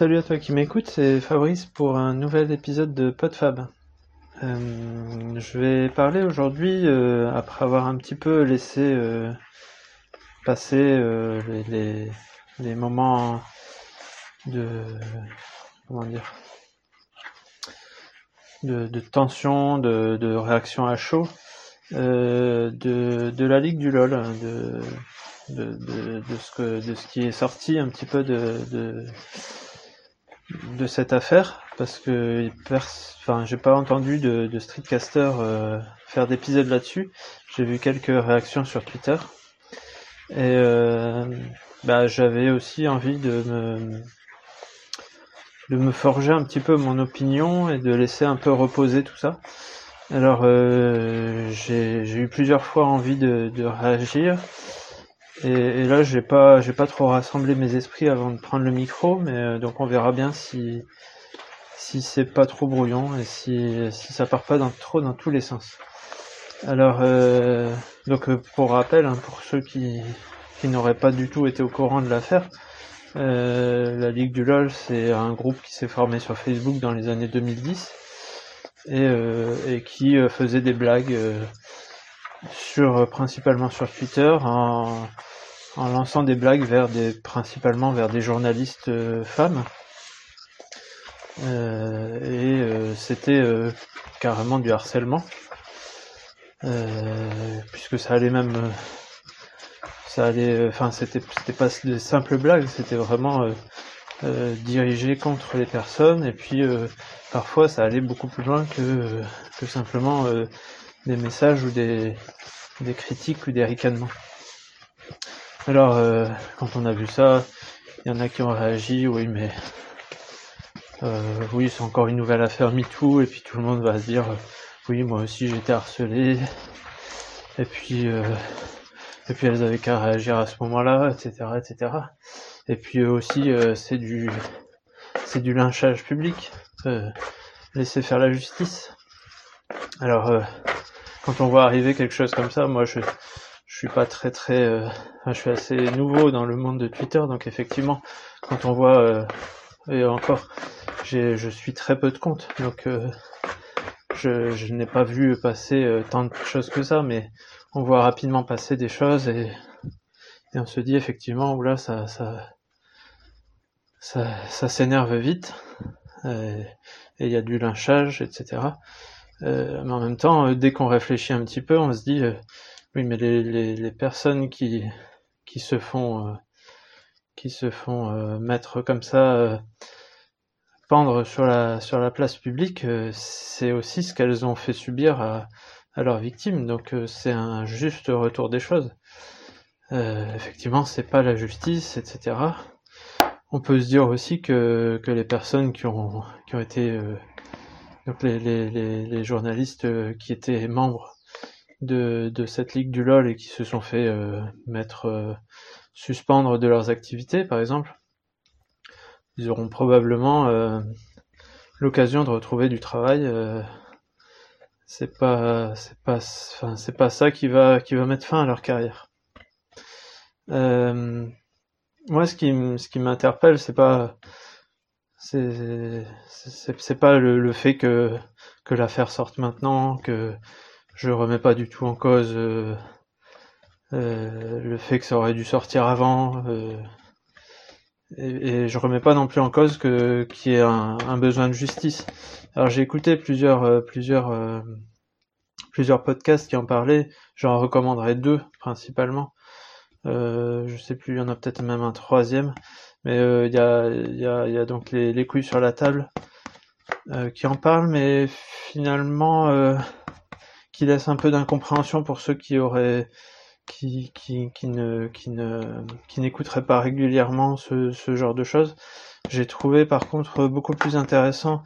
Salut à toi qui m'écoute, c'est Fabrice pour un nouvel épisode de PodFab. Euh, je vais parler aujourd'hui, euh, après avoir un petit peu laissé euh, passer les, moments de comment dire de, tension, de, réaction à chaud, de, la ligue du LOL, hein, de, ce que de ce qui est sorti un petit peu de, de cette affaire, parce que enfin j'ai pas entendu de, streetcaster euh, faire d'épisodes là-dessus. J'ai vu quelques réactions sur Twitter. Et euh, bah, j'avais aussi envie de me de me forger un petit peu mon opinion et de laisser un peu reposer tout ça. Alors euh, j'ai j'ai eu plusieurs fois envie de réagir et, et là j'ai pas j'ai pas trop rassemblé mes esprits avant de prendre le micro, mais euh, donc on verra bien si si c'est pas trop brouillon et si si ça part pas dans, trop dans tous les sens. Alors euh, donc euh, pour rappel hein, pour ceux qui qui n'auraient pas du tout été au courant de l'affaire, euh, la Ligue du LoL, c'est un groupe qui s'est formé sur Facebook dans les années 2010 et, euh, et qui euh, faisait des blagues sur principalement sur Twitter en, en lançant des blagues vers des principalement vers des journalistes euh, femmes. Euh, et euh, c'était carrément du harcèlement. Puisque ça allait même ça allait enfin c'était c'était pas des simples blagues c'était vraiment dirigé contre les personnes. Et puis parfois ça allait beaucoup plus loin que que simplement des messages ou des critiques ou des ricanements alors euh, quand on a vu ça il y en a qui ont réagi oui mais euh, oui c'est encore une nouvelle affaire MeToo et puis tout le monde va se dire euh, oui moi aussi été harcelé. Et puis euh, et puis elles avaient qu'à réagir à ce moment-là etc etc et puis aussi euh, c'est du c'est du lynchage public. Euh, laisser faire la justice. Alors quand on voit arriver quelque chose comme ça moi je suis pas très très euh, je suis assez nouveau dans le monde de Twitter donc effectivement quand on voit euh, et encore j'ai je suis très peu de comptes donc euh, je, je n'ai pas vu passer euh, tant de choses que ça mais on voit rapidement passer des choses et, et on se dit effectivement oula ça ça ça, ça s'énerve vite euh, et il y a du lynchage etc Euh, mais en même temps euh, dès qu'on réfléchit un petit peu on se dit euh, oui mais les, les, les personnes qui qui se font euh, qui se font euh, mettre comme ça euh, pendre sur la sur la place publique euh, c'est aussi ce qu'elles ont fait subir à, à leurs victimes. Donc euh, c'est un juste retour des choses. Euh, effectivement c'est pas la justice etc on peut se dire aussi que, que les personnes qui ont, qui ont été, donc les, les, les, journalistes qui étaient membres de, de cette ligue du LOL et qui se sont fait euh, mettre, euh, suspendre de leurs activités, par exemple, ils auront probablement euh, l'occasion de retrouver du travail. c'est pas, c'est pas, enfin, c'est pas ça qui va, qui va mettre fin à leur carrière. Moi, ce qui, ce qui m'interpelle, c'est pas, c'est, c'est pas le, le fait que, que l'affaire sorte maintenant, que je remets pas du tout en cause euh, euh, le fait que ça aurait dû sortir avant, euh, et, et je remets pas non plus en cause qu'il y ait un, besoin de justice. Alors j'ai écouté plusieurs, plusieurs, plusieurs podcasts qui en parlaient. J'en recommanderais deux principalement. Je sais plus, il y en a peut-être même un troisième, mais il y, a, donc les, les couilles sur la table qui en parlent, mais finalement qui laisse un peu d'incompréhension pour ceux qui auraient qui, ne qui n'écouteraient pas régulièrement ce, ce genre de choses. J'ai trouvé par contre beaucoup plus intéressant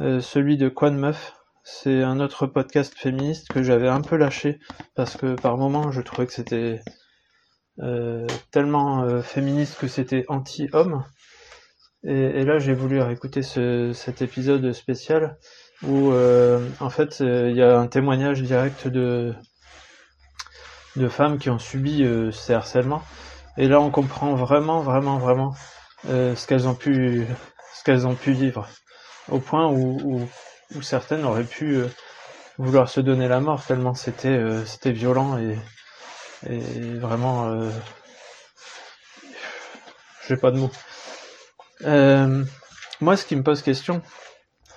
euh, celui de Quan Meuf. C'est un autre podcast féministe que j'avais un peu lâché parce que par moments je trouvais que c'était euh, tellement euh, féministe que c'était anti-homme. Et, là, j'ai voulu réécouter ce, cet épisode spécial où, euh, en fait, euh, il y a un témoignage direct de, de femmes qui ont subi euh, ces harcèlements. Et là, on comprend vraiment, vraiment, vraiment ce qu'elles ont pu, qu'elles ont pu vivre, au point où, où, certaines auraient pu euh, vouloir se donner la mort tellement c'était euh, c'était violent et, et vraiment euh, j'ai pas de mots. Moi, ce qui me pose question,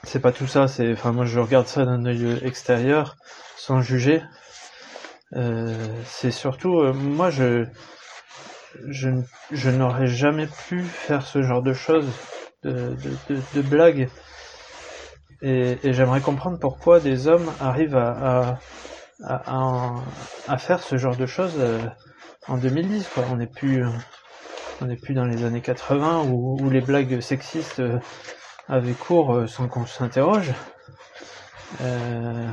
c'est pas tout ça. C'est, enfin, moi, je regarde ça d'un œil extérieur, sans juger. Euh, c'est surtout, euh, moi, je, je, je n'aurais jamais pu faire ce genre de choses, de, de, de, blagues. Et, et j'aimerais comprendre pourquoi des hommes arrivent à, à, à, à, faire ce genre de choses euh, en 2010. Quoi. On n'est plus, on n'est plus dans les années 80 où, où les blagues sexistes euh, avaient cours euh, sans qu'on s'interroge. Euh,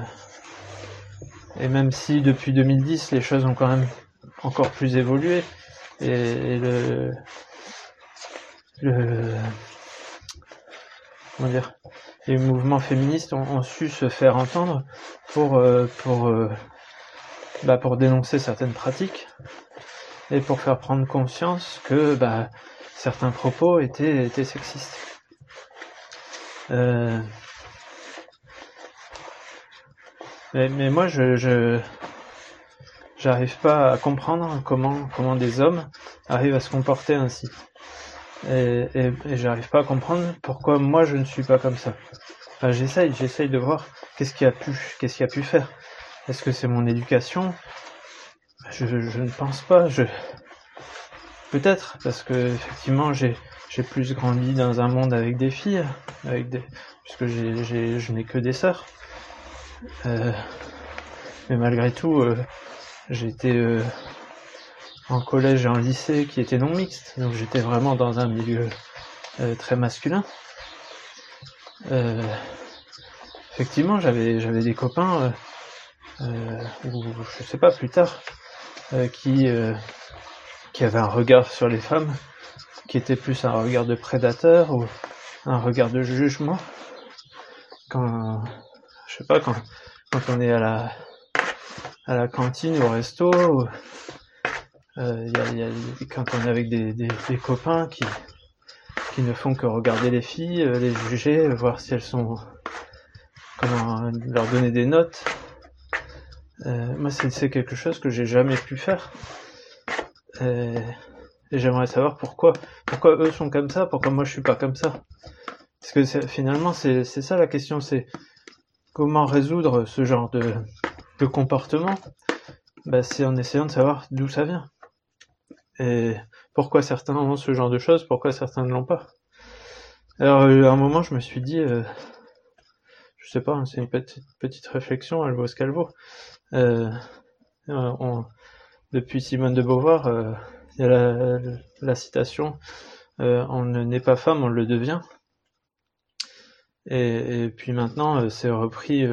et même si depuis 2010 les choses ont quand même encore plus évolué et, le, le comment dire les mouvements féministes ont, su se faire entendre pour pour bah, pour dénoncer certaines pratiques et pour faire prendre conscience que bah, certains propos étaient, étaient sexistes. Euh... Mais, mais, moi, je, je j'arrive pas à comprendre comment comment des hommes arrivent à se comporter ainsi. Et, et, et j'arrive pas à comprendre pourquoi moi je ne suis pas comme ça. J'essaye, j'essaye de voir qu'est-ce qui a pu, qu'est-ce qui a pu faire. Est-ce que c'est mon éducation? Je, je, ne pense pas. Je peut-être parce que effectivement j'ai j'ai plus grandi dans un monde avec des filles, avec des puisque j'ai j'ai je n'ai que des sœurs. Euh, mais malgré tout, euh, j'étais euh, en collège et en lycée qui était non mixte, donc j'étais vraiment dans un milieu euh, très masculin. Euh, effectivement, j'avais j'avais des copains, ou je sais pas plus tard, qui, qui avait un regard sur les femmes qui était plus un regard de prédateur ou un regard de jugement. Quand, je sais pas, quand, quand on est à la, à la cantine, au resto, euh, quand on est avec des, copains qui, qui ne font que regarder les filles, les juger, voir si elles sont, comment leur donner des notes, euh, moi, c'est quelque chose que j'ai jamais pu faire. Euh, et j'aimerais savoir pourquoi. Pourquoi eux sont comme ça, pourquoi moi je suis pas comme ça? Parce que finalement, c'est ça la question, c'est comment résoudre ce genre de, de comportement? Bah, C'est en essayant de savoir d'où ça vient. Et pourquoi certains ont ce genre de choses, pourquoi certains ne l'ont pas? Alors, euh, à un moment, je me suis dit, euh, je sais pas, hein, c'est une petite, petite réflexion, elle vaut ce qu'elle vaut. Euh, on, depuis Simone de Beauvoir, euh, la, citation euh, On ne n'est pas femme, on le devient. Et, puis maintenant, c'est repris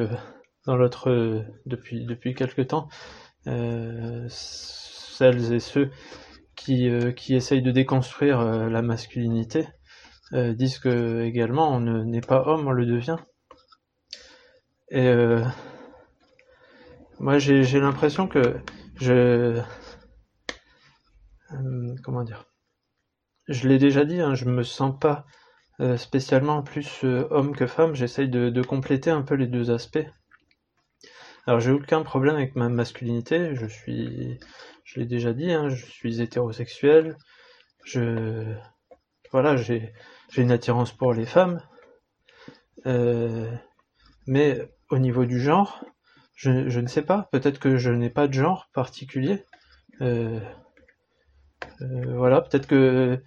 dans l'autre depuis depuis quelque temps. celles et ceux qui, qui essayent de déconstruire la masculinité disent que également on n'est pas homme, on le devient. Et euh, moi, j'ai l'impression que je... Euh, comment dire? Je l'ai déjà dit, hein, je me sens pas euh, spécialement plus euh, homme que femme. J'essaye de, compléter un peu les deux aspects. Alors, j'ai aucun problème avec ma masculinité. Je suis, je l'ai déjà dit, hein, je suis hétérosexuel. Je, voilà, j'ai une attirance pour les femmes. Mais au niveau du genre, je, ne sais pas. Peut-être que je n'ai pas de genre particulier. Voilà, peut-être que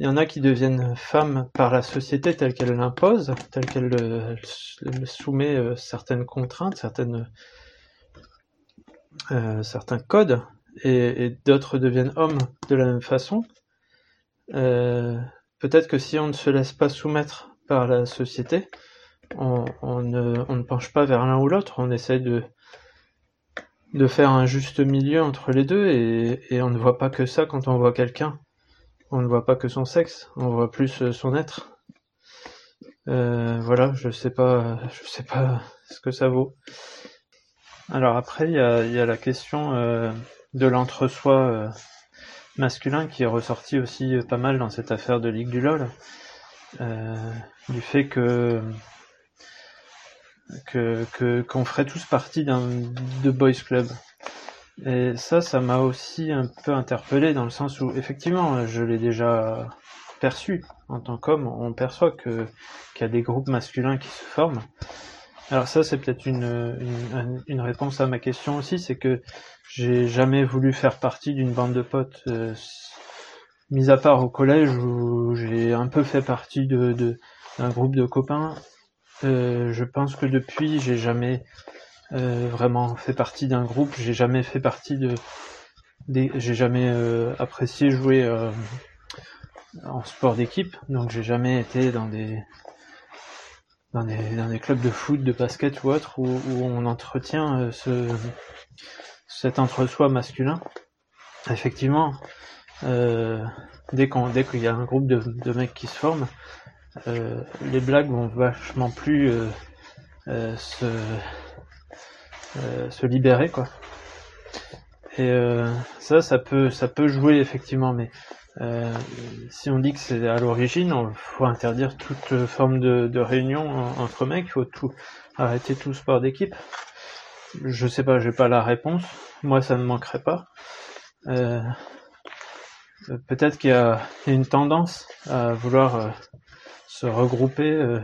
il y en a qui deviennent femmes par la société telle qu'elle l'impose, telle qu'elle euh, soumet euh, certaines contraintes, certaines, euh, certains codes, et, d'autres deviennent hommes de la même façon. peut-être que si on ne se laisse pas soumettre par la société, on, ne, on ne penche pas vers l'un ou l'autre, on essaie de, de faire un juste milieu entre les deux et, on ne voit pas que ça quand on voit quelqu'un. On ne voit pas que son sexe, on voit plus euh, son être. Euh, voilà, je sais pas, je sais pas ce que ça vaut. Alors après, il y a, y a, la question euh, de l'entre-soi euh, masculin qui est ressorti aussi pas mal dans cette affaire de Ligue du LOL. du fait que que qu'on ferait tous partie d'un de boys club. Et ça, ça m'a aussi un peu interpellé dans le sens où effectivement, je l'ai déjà perçu en tant qu'homme. On perçoit que qu'il y a des groupes masculins qui se forment. Alors ça, c'est peut-être une, une, une, réponse à ma question aussi, c'est que j'ai jamais voulu faire partie d'une bande de potes, euh, mis à part au collège où j'ai un peu fait partie de d'un groupe de copains euh, je pense que depuis, j'ai jamais euh, vraiment fait partie d'un groupe. J'ai jamais fait partie de, j'ai jamais euh, apprécié jouer en sport d'équipe. Donc j'ai jamais été dans des dans des, dans des clubs de foot, de basket ou autre où, où on entretient ce cet entre-soi masculin. Effectivement, dès qu'on dès qu'il y a un groupe de, de mecs qui se forment, euh, les blagues vont vachement plus euh, euh, se, se libérer quoi. Et ça, ça peut, ça peut jouer effectivement, mais si on dit que c'est à l'origine, il faut interdire toute forme de, de réunion entre mecs, il faut tout arrêter tout sport d'équipe. Je sais pas, j'ai pas la réponse. Moi, ça ne manquerait pas. Euh, Peut-être qu'il y a une tendance à vouloir regrouper. Euh,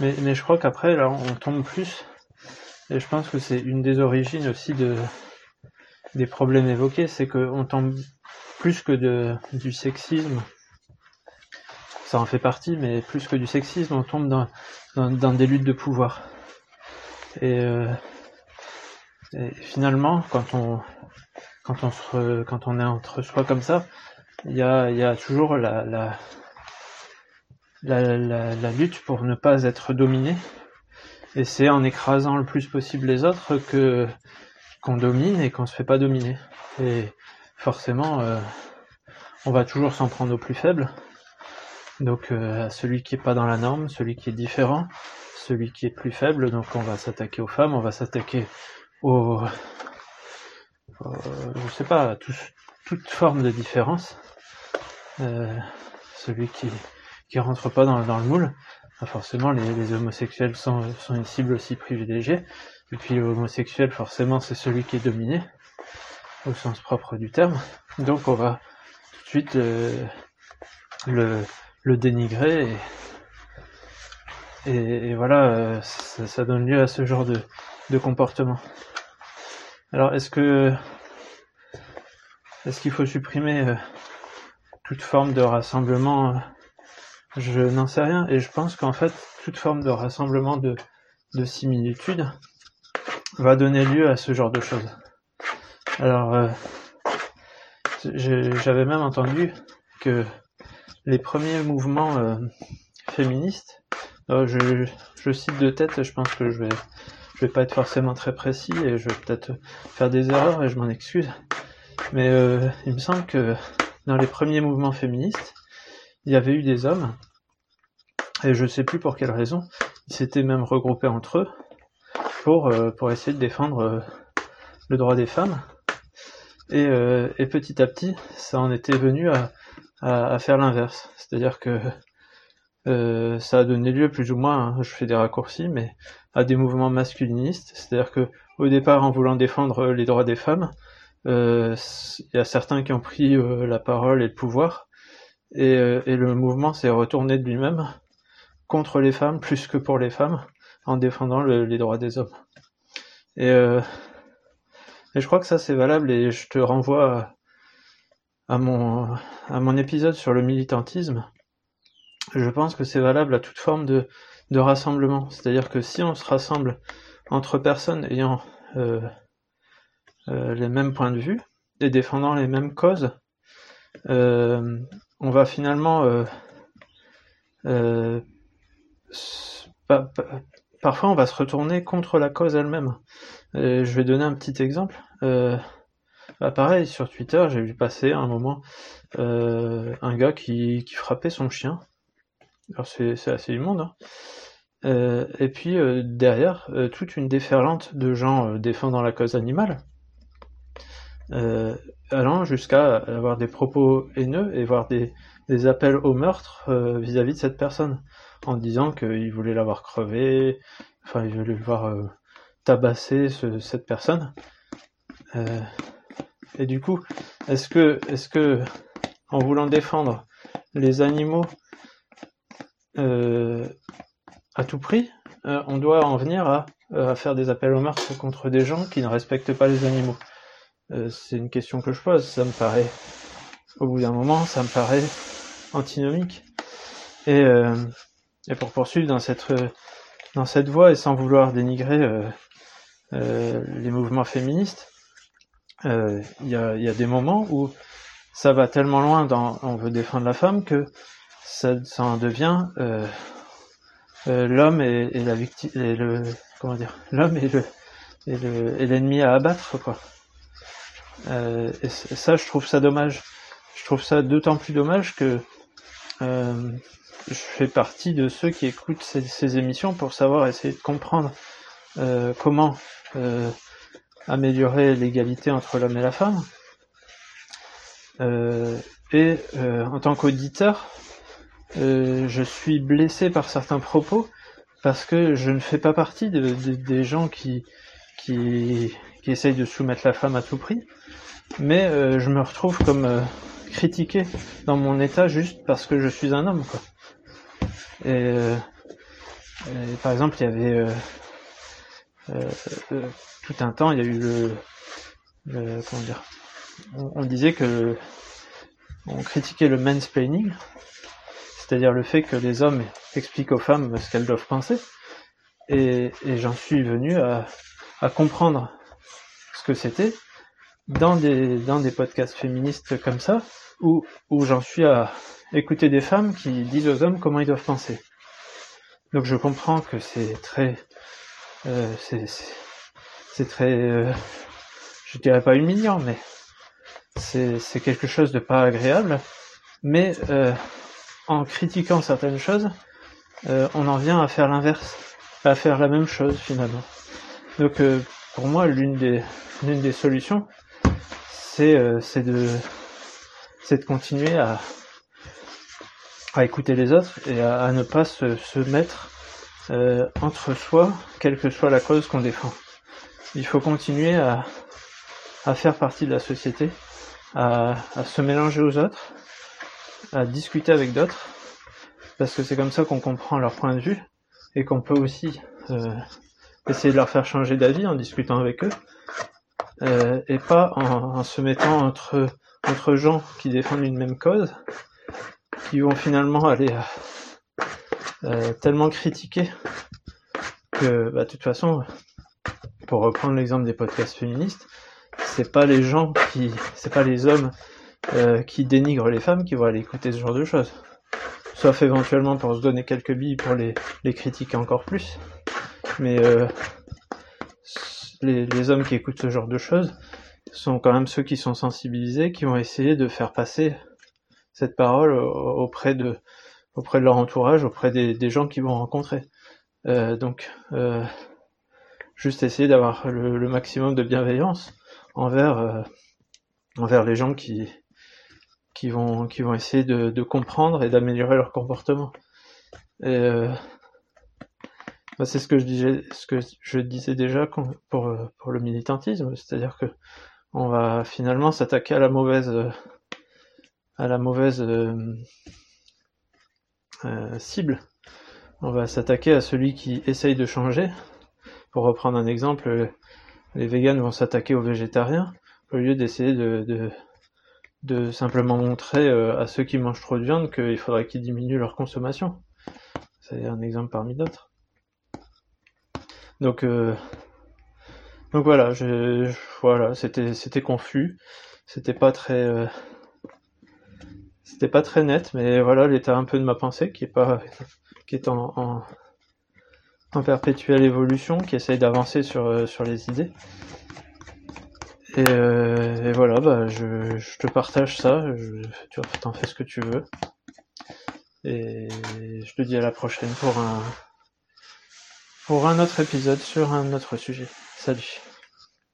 mais, je crois qu'après, là, on tombe plus. Et je pense que c'est une des origines aussi de, des problèmes évoqués, c'est qu'on tombe plus que du sexisme. Ça en fait partie, mais plus que du sexisme, on tombe dans, des luttes de pouvoir. Et, euh, finalement, quand on, quand on est entre soi comme ça, il y a, toujours la, la, lutte pour ne pas être dominé. Et c'est en écrasant le plus possible les autres que qu'on domine et qu'on se fait pas dominer. Et forcément, euh, on va toujours s'en prendre au plus faible. Donc euh, à celui qui est pas dans la norme, celui qui est différent, celui qui est plus faible. Donc on va s'attaquer aux femmes, on va s'attaquer aux, je sais pas, à toute forme de différence. Euh, celui qui qui rentrent pas dans, dans le moule. forcément, les, les, homosexuels sont, sont une cible aussi privilégiée. Et puis l'homosexuel, forcément, c'est celui qui est dominé, au sens propre du terme. Donc on va tout de suite euh, le, le dénigrer et, et, voilà, euh, ça, ça, donne lieu à ce genre de, de comportement. Alors est-ce que est-ce qu'il faut supprimer euh, toute forme de rassemblement je n'en sais rien et je pense qu'en fait, toute forme de rassemblement de, de similitudes va donner lieu à ce genre de choses. Alors, euh, j'avais même entendu que les premiers mouvements euh, féministes, euh, je, je, cite de tête, je pense que je vais, je vais pas être forcément très précis et je vais peut-être faire des erreurs et je m'en excuse. Mais il me semble que dans les premiers mouvements féministes, il y avait eu des hommes, et je sais plus pour quelle raison, ils s'étaient même regroupés entre eux pour, euh, pour essayer de défendre euh, le droit des femmes. Et, euh, et, petit à petit, ça en était venu à, à, faire l'inverse. C'est-à-dire que ça a donné lieu plus ou moins, hein, je fais des raccourcis, mais à des mouvements masculinistes. C'est-à-dire que au départ, en voulant défendre les droits des femmes, il y a certains qui ont pris la parole et le pouvoir et, euh, et le mouvement s'est retourné de lui-même contre les femmes plus que pour les femmes en défendant les droits des hommes. Et, euh, et je crois que ça c'est valable et je te renvoie à, mon, épisode sur le militantisme. Je pense que c'est valable à toute forme de, rassemblement. C'est-à-dire que si on se rassemble entre personnes ayant euh, euh, les mêmes points de vue et défendant les mêmes causes, euh, on va finalement euh, parfois on va se retourner contre la cause elle-même. je vais donner un petit exemple. Euh, bah, pareil, sur Twitter, j'ai vu passer un moment un gars qui, frappait son chien. Alors c'est, assez immonde. Hein. et puis derrière, toute une déferlante de gens défendant la cause animale. Euh, allant jusqu'à avoir des propos haineux et voire des, appels au meurtre euh, vis-à-vis de cette personne, en disant qu'il voulait l'avoir crevé, enfin il voulait le voir euh, tabasser cette personne. Euh, et du coup, est-ce que, est-ce que, en voulant défendre les animaux à tout prix, on doit en venir à, faire des appels au meurtre contre des gens qui ne respectent pas les animaux? C'est une question que je pose. Ça me paraît, au bout d'un moment, ça me paraît antinomique. Et, euh, et pour poursuivre dans cette, dans cette voie et sans vouloir dénigrer euh, euh, les mouvements féministes, il y, a, des moments où ça va tellement loin dans on veut défendre la femme que ça, en devient l'homme et, la victime et le comment dire l'homme et le et l'ennemi à abattre quoi. Et ça je trouve ça dommage. Je trouve ça d'autant plus dommage que euh, je fais partie de ceux qui écoutent ces, émissions pour savoir essayer de comprendre euh, comment euh, améliorer l'égalité entre l'homme et la femme. et en tant qu'auditeur, je suis blessé par certains propos parce que je ne fais pas partie de, des gens qui, qui, qui essayent de soumettre la femme à tout prix, mais je me retrouve comme critiqué dans mon état juste parce que je suis un homme, quoi. Et, euh, par exemple, il y avait euh, euh, tout un temps, il y a eu le, comment dire, on, disait que on critiquait le mansplaining, c'est-à-dire le fait que les hommes expliquent aux femmes ce qu'elles doivent penser, et, et j'en suis venu à, à comprendre ce que c'était dans des, dans des podcasts féministes comme ça, où, où j'en suis à écouter des femmes qui disent aux hommes comment ils doivent penser. Donc je comprends que c'est très, euh, c'est très, euh, je dirais pas humiliant, mais c'est quelque chose de pas agréable. Mais euh, en critiquant certaines choses, euh, on en vient à faire l'inverse, à faire la même chose finalement. Donc euh, pour moi, l'une des, l'une des solutions, euh, c'est de c'est de continuer à à écouter les autres et à, ne pas se, se mettre euh, entre soi, quelle que soit la cause qu'on défend. Il faut continuer à, à faire partie de la société, à, à se mélanger aux autres, à discuter avec d'autres, parce que c'est comme ça qu'on comprend leur point de vue et qu'on peut aussi euh, essayer de leur faire changer d'avis en discutant avec eux euh, et pas en, se mettant entre, entre gens qui défendent une même cause, qui vont finalement aller euh, euh, tellement critiquer que, bah, de toute façon, pour reprendre l'exemple des podcasts féministes, c'est pas les gens qui, c'est pas les hommes qui dénigrent les femmes qui vont aller écouter ce genre de choses. Sauf éventuellement pour se donner quelques billes pour les, les critiquer encore plus. Mais euh, les, hommes qui écoutent ce genre de choses sont quand même ceux qui sont sensibilisés, qui vont essayer de faire passer cette parole auprès de, auprès de leur entourage, auprès des, gens qu'ils vont rencontrer. Euh, donc, euh, juste essayer d'avoir le, maximum de bienveillance envers, euh, envers les gens qui, qui, vont, qui vont essayer de, comprendre et d'améliorer leur comportement. Bah, c'est ce que je disais, ce que je disais déjà pour, pour le militantisme, c'est-à-dire que on va finalement s'attaquer à la mauvaise, à la mauvaise euh, euh, cible. On va s'attaquer à celui qui essaye de changer. Pour reprendre un exemple, les véganes vont s'attaquer aux végétariens au lieu d'essayer de, simplement montrer euh, à ceux qui mangent trop de viande qu'il faudrait qu'ils diminuent leur consommation. C'est un exemple parmi d'autres. Donc, voilà, je, voilà, c'était, c'était confus, c'était pas très, c'était pas très net, mais voilà l'état un peu de ma pensée qui est pas, qui est en, en, en perpétuelle évolution, qui essaye d'avancer sur, euh, sur les idées. Et, et voilà, bah, je, je, te partage ça, tu t'en fais ce que tu veux. Et je te dis à la prochaine pour un, pour un autre épisode sur un autre sujet. Salut